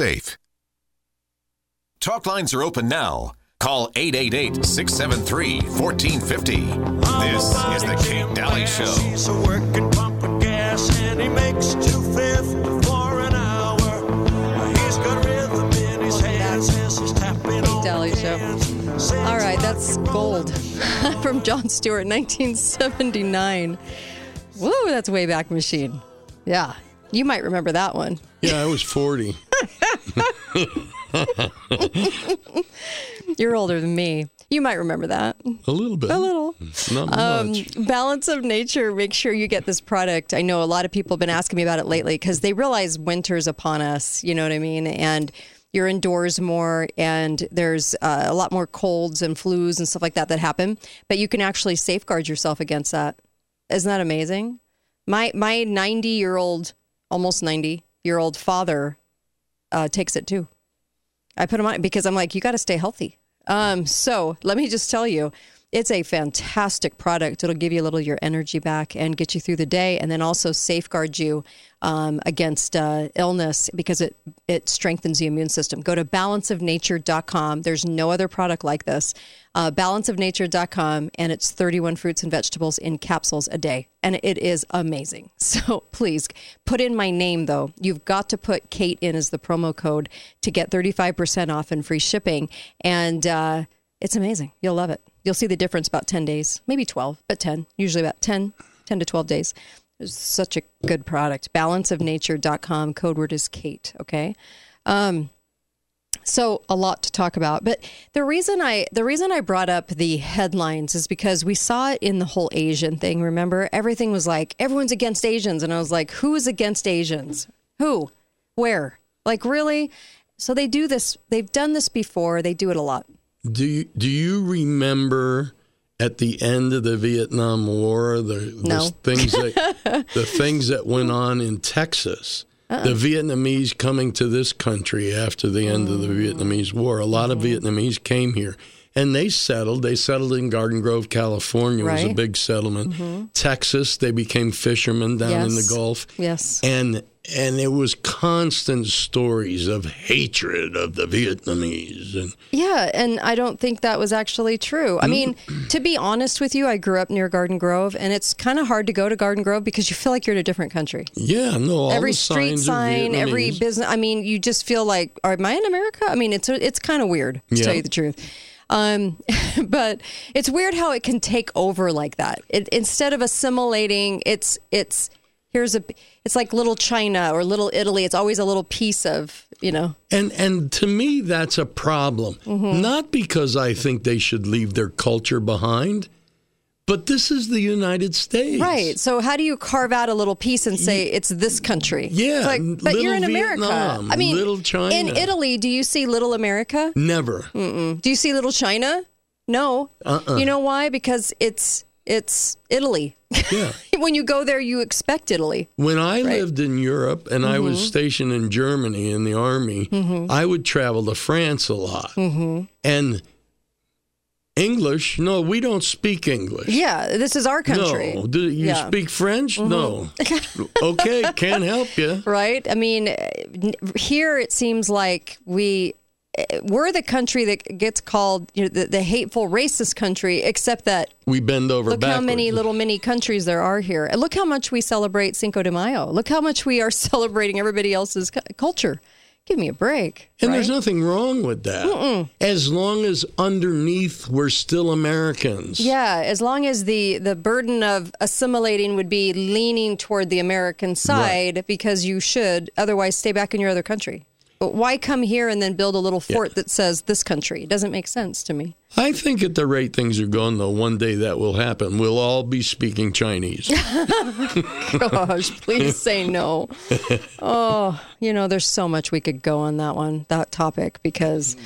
safe. Talk lines are open now. Call 888 673 1450. This is The Kate Dalley Show. He's a working pump of gas and he makes 250 for an hour. He's got rhythm in his hands as he's tapping on Dalley the Show. cans. All right, that's gold from John Stewart, 1979. Woo, that's way back machine. Yeah, you might remember that one. Yeah, I was 40. You're older than me. You might remember that. A little bit. A little. Not Um, much. Balance of Nature, make sure you get this product. I know a lot of people have been asking me about it lately because they realize winter's upon us. You know what I mean? And you're indoors more, and there's uh, a lot more colds and flus and stuff like that that happen. But you can actually safeguard yourself against that. Isn't that amazing? My my 90 year old, almost 90 year old father uh, takes it too. I put them on because I'm like, you got to stay healthy. Um, so let me just tell you, it's a fantastic product. It'll give you a little of your energy back and get you through the day, and then also safeguard you um, against uh, illness because it it strengthens the immune system. Go to balanceofnature.com. There's no other product like this. Uh, balanceofnature.com, and it's 31 fruits and vegetables in capsules a day, and it is amazing. So please put in my name though. You've got to put Kate in as the promo code to get 35% off and free shipping, and uh, it's amazing. You'll love it. You'll see the difference about 10 days, maybe 12, but 10, usually about 10, 10 to 12 days. It's such a good product. Balanceofnature.com. Code word is Kate. Okay. Um, so a lot to talk about, but the reason I the reason I brought up the headlines is because we saw it in the whole Asian thing. Remember, everything was like everyone's against Asians, and I was like, who is against Asians? Who? Where? Like really? So they do this. They've done this before. They do it a lot. Do you, do you remember at the end of the Vietnam War the, the No. things that the things that went on in Texas? Uh-uh. The Vietnamese coming to this country after the end of the oh. Vietnamese War. A lot of Vietnamese came here and they settled. They settled in Garden Grove, California. It was a big settlement. Mm-hmm. Texas, they became fishermen down in the Gulf. Yes. And and it was constant stories of hatred of the Vietnamese and Yeah, and I don't think that was actually true. I mean, to be honest with you, I grew up near Garden Grove, and it's kind of hard to go to Garden Grove because you feel like you're in a different country. Yeah, no, all every the street signs sign, every business. I mean, you just feel like, am I in America? I mean, it's it's kind of weird to Yeah. tell you the truth. Um, but it's weird how it can take over like that. It, instead of assimilating, it's it's here's a it's like little China or little Italy. It's always a little piece of you know. And and to me that's a problem. Mm-hmm. Not because I think they should leave their culture behind, but this is the United States. Right. So how do you carve out a little piece and say it's this country? Yeah, It's like, but little you're in America. Vietnam, I mean, little China. In Italy, do you see little America? Never. Do you see little China? No. Uh-uh. You know why? Because it's it's Italy. Yeah. when you go there, you expect Italy. When I Right. lived in Europe and I Mm-hmm. was stationed in Germany in the army, I would travel to France a lot. Mm-hmm. And English, no, we don't speak English. Yeah, this is our country. No. Do you Yeah. Mm-hmm. speak French? No. okay, can't help you. right? I mean, here it seems like we we're the country that gets called you know, the, the hateful racist country, except that We bend over Look backwards. how many little mini countries there are here. And look how much we celebrate Cinco de Mayo. Look how much we are celebrating everybody else's cu- culture. Give me a break. And right? there's nothing wrong with that. As long as underneath we're still Americans. yeah, as long as the the burden of assimilating would be leaning toward the American side because you should otherwise stay back in your other country. But why come here and then build a little fort that says this country? It doesn't make sense to me. I think at the rate things are going, though, one day that will happen. We'll all be speaking Chinese. Gosh, please say no. Oh, you know, there's so much we could go on that one, that topic, because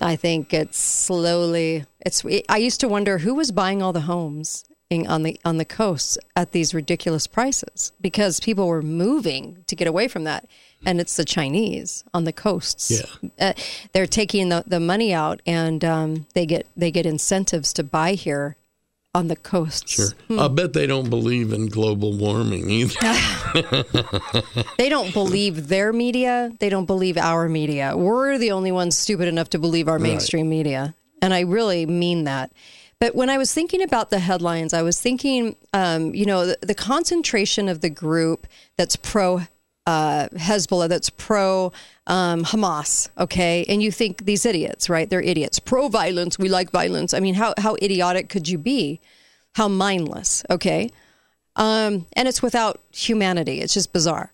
I think it's slowly. It's. I used to wonder who was buying all the homes on the on the coasts at these ridiculous prices because people were moving to get away from that, and it's the Chinese on the coasts. Yeah. Uh, they're taking the, the money out, and um, they get they get incentives to buy here on the coasts. Sure. I bet they don't believe in global warming either. They don't believe their media. They don't believe our media. We're the only ones stupid enough to believe our mainstream media. And I really mean that. But when I was thinking about the headlines, I was thinking, um, you know, the, the concentration of the group that's pro uh, Hezbollah, that's pro um, Hamas, okay? And you think these idiots, right? They're idiots. Pro violence, we like violence. I mean, how, how idiotic could you be? How mindless, okay? Um, and it's without humanity. It's just bizarre.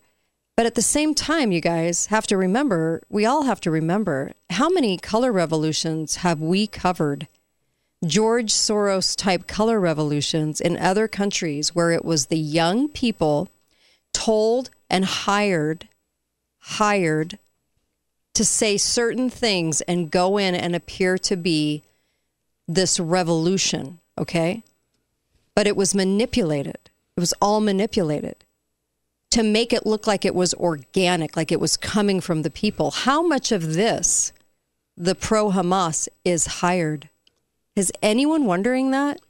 But at the same time, you guys have to remember, we all have to remember how many color revolutions have we covered? George Soros type color revolutions in other countries where it was the young people told and hired, hired to say certain things and go in and appear to be this revolution, okay? But it was manipulated. It was all manipulated to make it look like it was organic, like it was coming from the people. How much of this, the pro Hamas, is hired? Is anyone wondering that?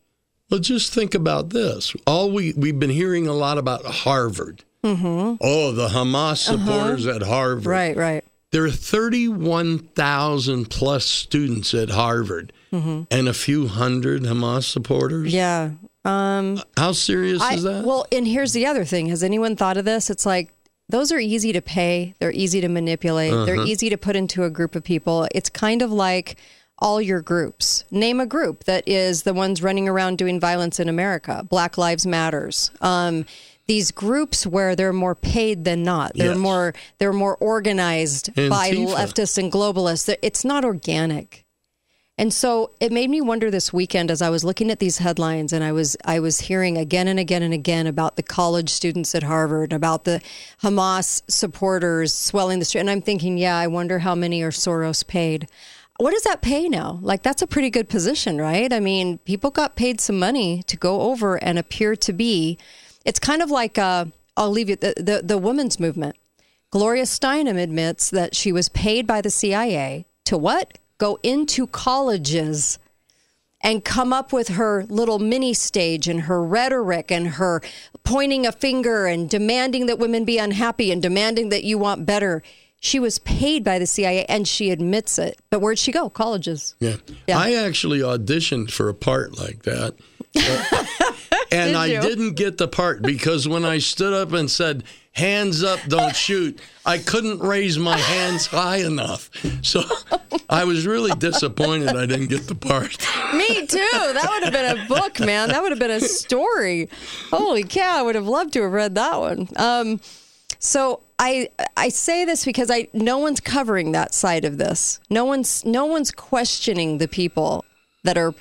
Well, just think about this. All we we've been hearing a lot about Harvard. Mm-hmm. Oh, the Hamas supporters at Harvard. Right, right. There are 31,000 plus students at Harvard and a few hundred Hamas supporters. Yeah. Um, How serious I, is that? Well, and here's the other thing. Has anyone thought of this? It's like those are easy to pay. They're easy to manipulate. They're Uh-huh. easy to put into a group of people. It's kind of like all your groups. Name a group that is the ones running around doing violence in America. Black Lives Matters. Um, these groups where they're more paid than not. They're Yes. more they're more organized by leftists and globalists. It's not organic. And so it made me wonder this weekend as I was looking at these headlines and I was I was hearing again and again and again about the college students at Harvard, about the Hamas supporters swelling the street. And I'm thinking, yeah, I wonder how many are Soros paid. What does that pay now? Like that's a pretty good position, right? I mean, people got paid some money to go over and appear to be. It's kind of like uh, I'll leave you the, the the women's movement. Gloria Steinem admits that she was paid by the CIA to what? Go into colleges and come up with her little mini stage and her rhetoric and her pointing a finger and demanding that women be unhappy and demanding that you want better. She was paid by the CIA and she admits it. But where'd she go? Colleges. Yeah. Yeah. I actually auditioned for a part like that. and Did I you? didn't get the part because when I stood up and said, hands up, don't shoot, I couldn't raise my hands high enough. So I was really disappointed I didn't get the part. Me too. That would have been a book, man. That would have been a story. Holy cow! I would have loved to have read that one. Um, so I I say this because I no one's covering that side of this. No one's no one's questioning the people that are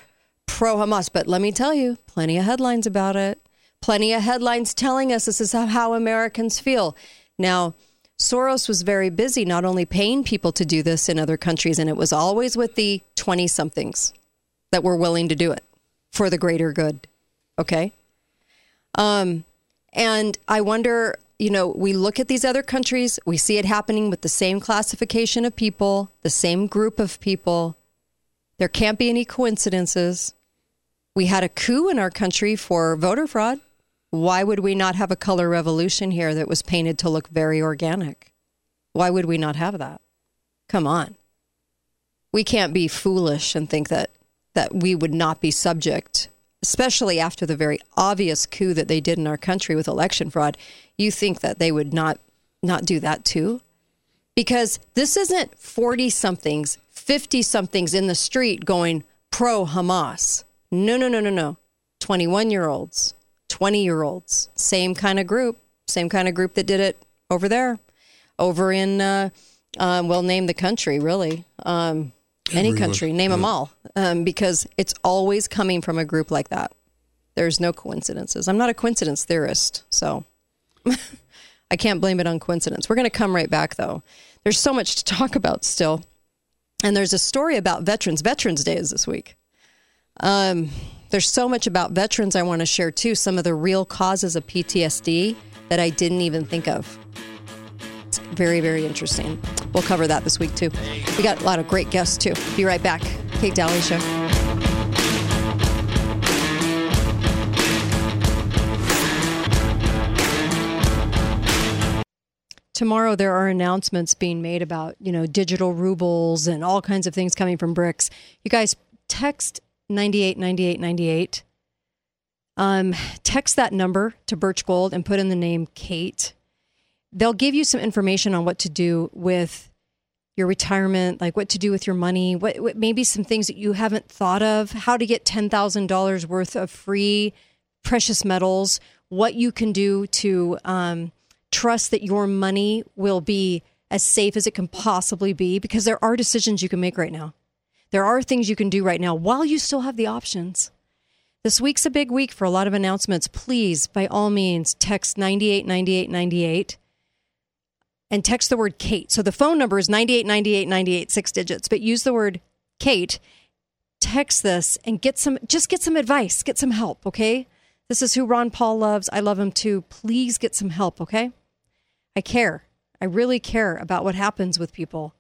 pro Hamas. But let me tell you, plenty of headlines about it. Plenty of headlines telling us this is how, Americans feel. Now, Soros was very busy not only paying people to do this in other countries, and it was always with the 20 somethings that were willing to do it for the greater good. Okay. Um, and I wonder, you know, we look at these other countries, we see it happening with the same classification of people, the same group of people. There can't be any coincidences. We had a coup in our country for voter fraud. Why would we not have a color revolution here that was painted to look very organic? Why would we not have that? Come on. We can't be foolish and think that that we would not be subject, especially after the very obvious coup that they did in our country with election fraud. You think that they would not not do that too? Because this isn't 40 somethings, 50 somethings in the street going pro Hamas. No, no, no, no, no. 21 year olds, 20 year olds, same kind of group, same kind of group that did it over there, over in, uh, uh, well, name the country, really. Um, any Everyone. country, name them all, um, because it's always coming from a group like that. There's no coincidences. I'm not a coincidence theorist, so I can't blame it on coincidence. We're going to come right back, though. There's so much to talk about still. And there's a story about veterans. Veterans Day is this week. Um, there's so much about veterans I want to share too. Some of the real causes of PTSD that I didn't even think of. It's very, very interesting. We'll cover that this week, too. We got a lot of great guests, too. Be right back. Kate Dalley Show. tomorrow there are announcements being made about you know digital rubles and all kinds of things coming from BRICS. You guys text 989898. Um, text that number to Birch Gold and put in the name Kate They'll give you some information on what to do with your retirement, like what to do with your money, what, what maybe some things that you haven't thought of, how to get ten thousand dollars worth of free precious metals, what you can do to um, trust that your money will be as safe as it can possibly be, because there are decisions you can make right now. There are things you can do right now while you still have the options. This week's a big week for a lot of announcements. Please, by all means, text 989898 and text the word Kate. So the phone number is 989898, six digits, but use the word Kate. Text this and get some, just get some advice, get some help, okay? This is who Ron Paul loves. I love him too. Please get some help, okay? I care. I really care about what happens with people.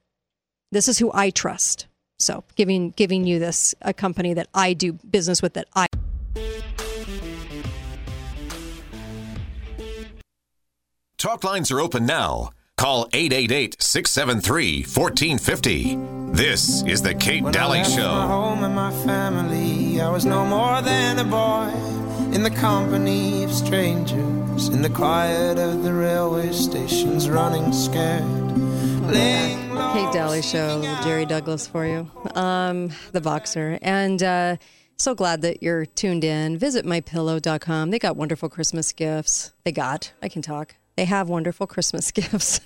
This is who I trust. So, giving giving you this a company that I do business with that I Talk lines are open now. Call 888 673 1450. This is The Kate When I Dalley left My Show. home and my family. I was no more than a boy in the company of strangers. In the quiet of the railway stations, running scared. Low, Kate Dalley Show, singing. Jerry Douglas for you, um, the boxer. And uh, so glad that you're tuned in. Visit mypillow.com. They got wonderful Christmas gifts. They got, I can talk. They have wonderful Christmas gifts.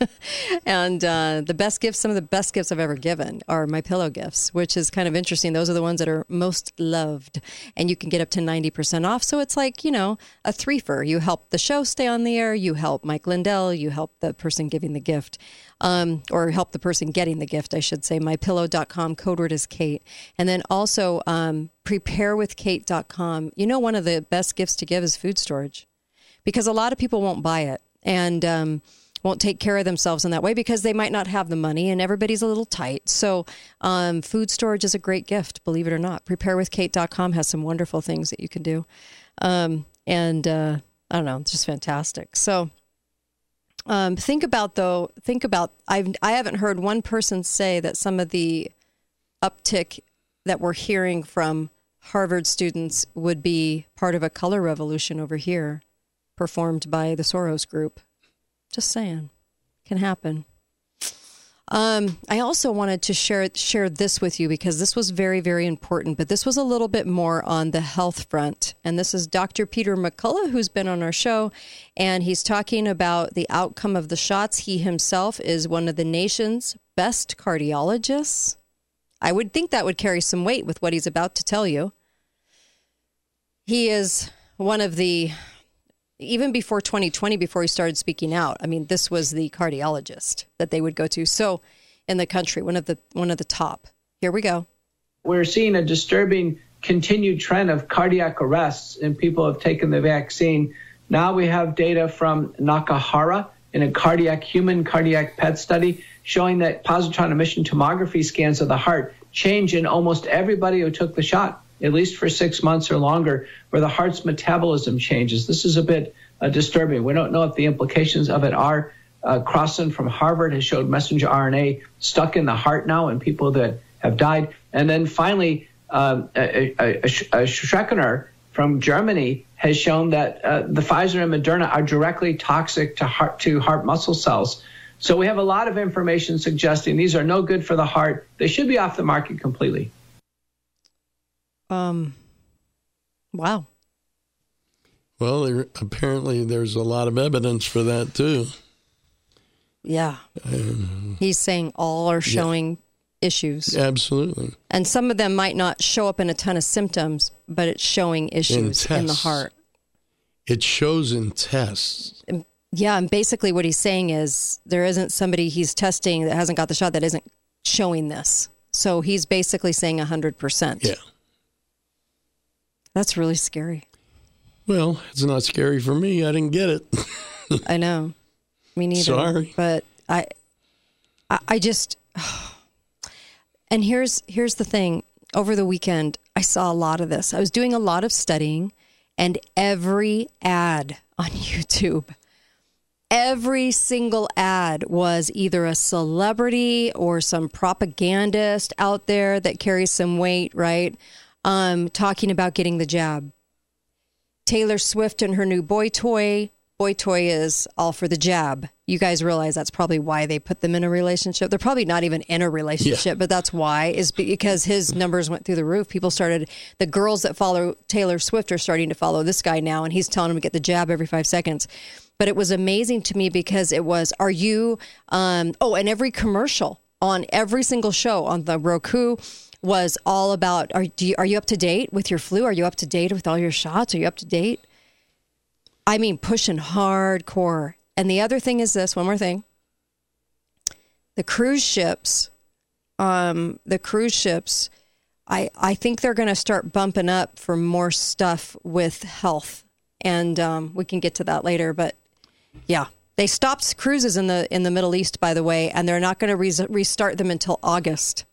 and uh, the best gifts, some of the best gifts I've ever given are my pillow gifts, which is kind of interesting. Those are the ones that are most loved. And you can get up to 90% off. So it's like, you know, a threefer. You help the show stay on the air, you help Mike Lindell, you help the person giving the gift um, or help the person getting the gift, I should say. MyPillow.com, code word is Kate. And then also um, preparewithkate.com. You know, one of the best gifts to give is food storage because a lot of people won't buy it and um, won't take care of themselves in that way because they might not have the money and everybody's a little tight. So, um, food storage is a great gift, believe it or not. Preparewithkate.com has some wonderful things that you can do. Um, and uh, I don't know, it's just fantastic. So, um, think about though. Think about. I've I haven't heard one person say that some of the uptick that we're hearing from Harvard students would be part of a color revolution over here, performed by the Soros Group. Just saying, can happen. Um, I also wanted to share share this with you because this was very very important. But this was a little bit more on the health front, and this is Dr. Peter McCullough who's been on our show, and he's talking about the outcome of the shots. He himself is one of the nation's best cardiologists. I would think that would carry some weight with what he's about to tell you. He is one of the even before 2020 before he started speaking out i mean this was the cardiologist that they would go to. So in the country one of the one of the top. Here we go. We're seeing a disturbing continued trend of cardiac arrests in people who have taken the vaccine. Now we have data from Nakahara in a cardiac human cardiac PET study showing that positron emission tomography scans of the heart change in almost everybody who took the shot, at least for six months or longer, where the heart's metabolism changes. This is a bit uh, disturbing. We don't know if the implications of it are. Uh, Krauson from Harvard has showed messenger RNA stuck in the heart now in people that have died. And then finally, um, a, a, a, Schreckenberg from Germany has shown that uh, the Pfizer and Moderna are directly toxic to heart to heart muscle cells. So we have a lot of information suggesting these are no good for the heart. They should be off the market completely. Um wow Well, there, apparently there's a lot of evidence for that too. yeah he's saying all are showing issues Absolutely. and some of them might not show up in a ton of symptoms but it's showing issues in, the heart It shows in tests. yeah and basically what he's saying is there isn't somebody he's testing that hasn't got the shot that isn't showing this so he's basically saying 100% Yeah. That's really scary Well, it's not scary for me. I didn't get it. I know. Me neither. Sorry. But I, I, I just, and here's here's the thing. Over the weekend, I saw a lot of this. I was doing a lot of studying, and every ad on YouTube, every single ad was either a celebrity or some propagandist out there that carries some weight, right? Um, talking about getting the jab. Taylor Swift and her new boy toy. Boy toy is all for the jab. You guys realize that's probably why they put them in a relationship. They're probably not even in a relationship, but that's why is because his numbers went through the roof. People started the girls that follow Taylor Swift are starting to follow this guy now, and he's telling them to get the jab every five seconds. But it was amazing to me because it was, are you? Um, oh, and every commercial on every single show on the Roku was all about are you, are you up to date with your flu? Are you up to date with all your shots? Are you up to date? I mean, pushing hardcore. And the other thing is this one more thing. The cruise ships, um, the cruise ships, I, I think they're going to start bumping up for more stuff with health. And um, we can get to that later. But yeah, they stopped cruises in the in the Middle East, by the way, and they're not going to re- restart them until August.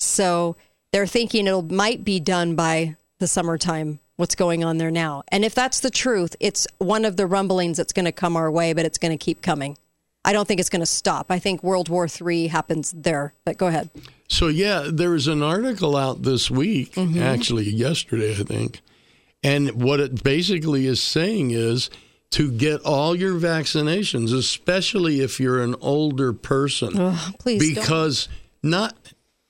So they're thinking it might be done by the summertime. What's going on there now? And if that's the truth, it's one of the rumblings that's going to come our way, but it's going to keep coming. I don't think it's going to stop. I think World War III happens there. But go ahead. So yeah, there was an article out this week, mm-hmm. actually yesterday, I think, and what it basically is saying is to get all your vaccinations, especially if you're an older person, Oh, please don't. because not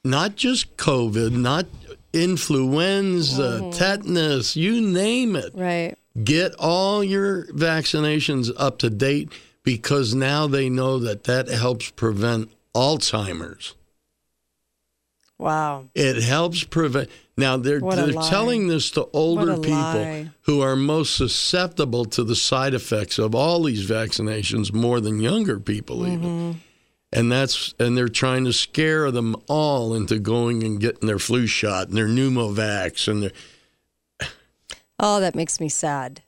not just COVID, not influenza, tetanus, you name it. Right. Get all your vaccinations up to date because now they know that that helps prevent Alzheimer's. Wow. It helps prevent. Now they're they're lie. telling this to older people lie. who are most susceptible to the side effects of all these vaccinations more than younger people Mm-hmm. And that's and they're trying to scare them all into going and getting their flu shot and their pneumovax and their Oh, that makes me sad.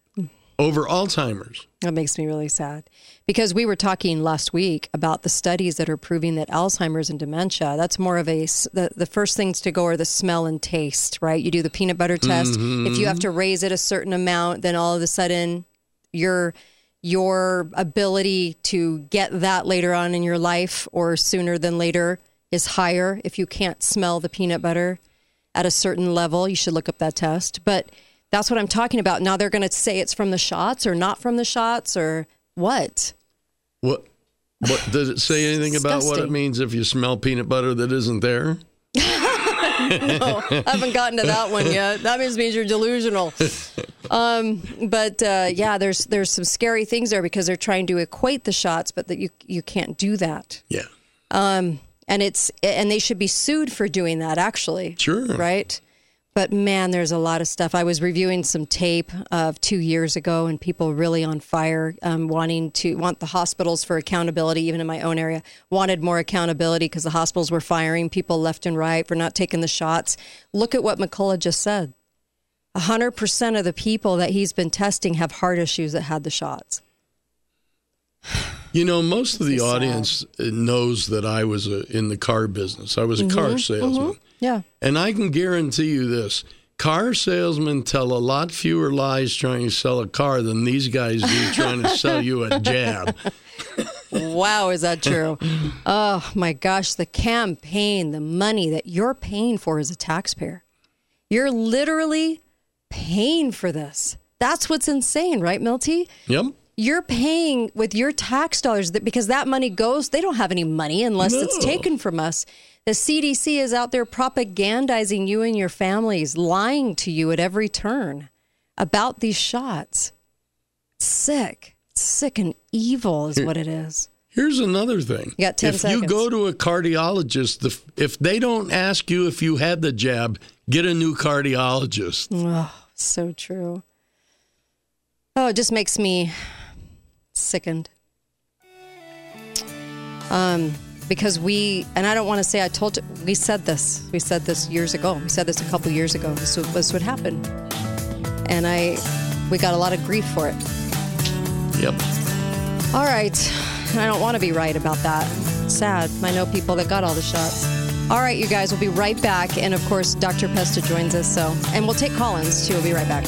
over Alzheimer's. That makes me really sad because we were talking last week about the studies that are proving that Alzheimer's and dementia. That's more of a the the first things to go are the smell and taste, right? You do the peanut butter test. If you have mm-hmm. to raise it a certain amount, then all of a sudden your your ability to get that later on in your life or sooner than later is higher if you can't smell the peanut butter at a certain level. You should look up that test. But that's what I'm talking about. Now they're going to say it's from the shots or not from the shots or what? What what does it say anything about what it means if you smell peanut butter that isn't there? I haven't gotten to that one yet. That means means you're delusional. Um, but uh, yeah, there's there's some scary things there because they're trying to equate the shots, but that you you can't do that. Yeah. and it's and they should be sued for doing that actually Sure. right but man there's a lot of stuff i was reviewing some tape of two years ago and people really on fire um, wanting to want the hospitals for accountability even in my own area wanted more accountability because the hospitals were firing people left and right for not taking the shots look at what mccullough just said 100% of the people that he's been testing have heart issues that had the shots You know, most of the sad. audience uh, knows that I was a, in the car business. I was a Mm-hmm. car salesman. Yeah And I can guarantee you this car salesmen tell a lot fewer lies trying to sell a car than these guys do trying to sell you a jab. Wow, is that true? oh my gosh, the campaign, the money that you're paying for as a taxpayer. You're literally paying for this. That's what's insane, right, Milty? Yep. You're paying with your tax dollars that because that money goes, they don't have any money unless it's taken from us. The CDC is out there propagandizing you and your families, lying to you at every turn about these shots. Sick. Sick and evil is what it is. Here's another thing. You got 10 if you go to a cardiologist, the, if they don't ask you if you had the jab, get a new cardiologist. Oh, so true. Oh, it just makes me sickened. Um, because we, and I don't want to say I told you, we said this. We said this years ago. We said this a couple years ago. This would, this would happen. And I, we got a lot of grief for it. Yep. All right. I don't want to be right about that. Sad. I know people that got all the shots. All right, you guys, we'll be right back. And of course, Dr. Pesta joins us. So, and we'll take call-ins too. We'll be right back.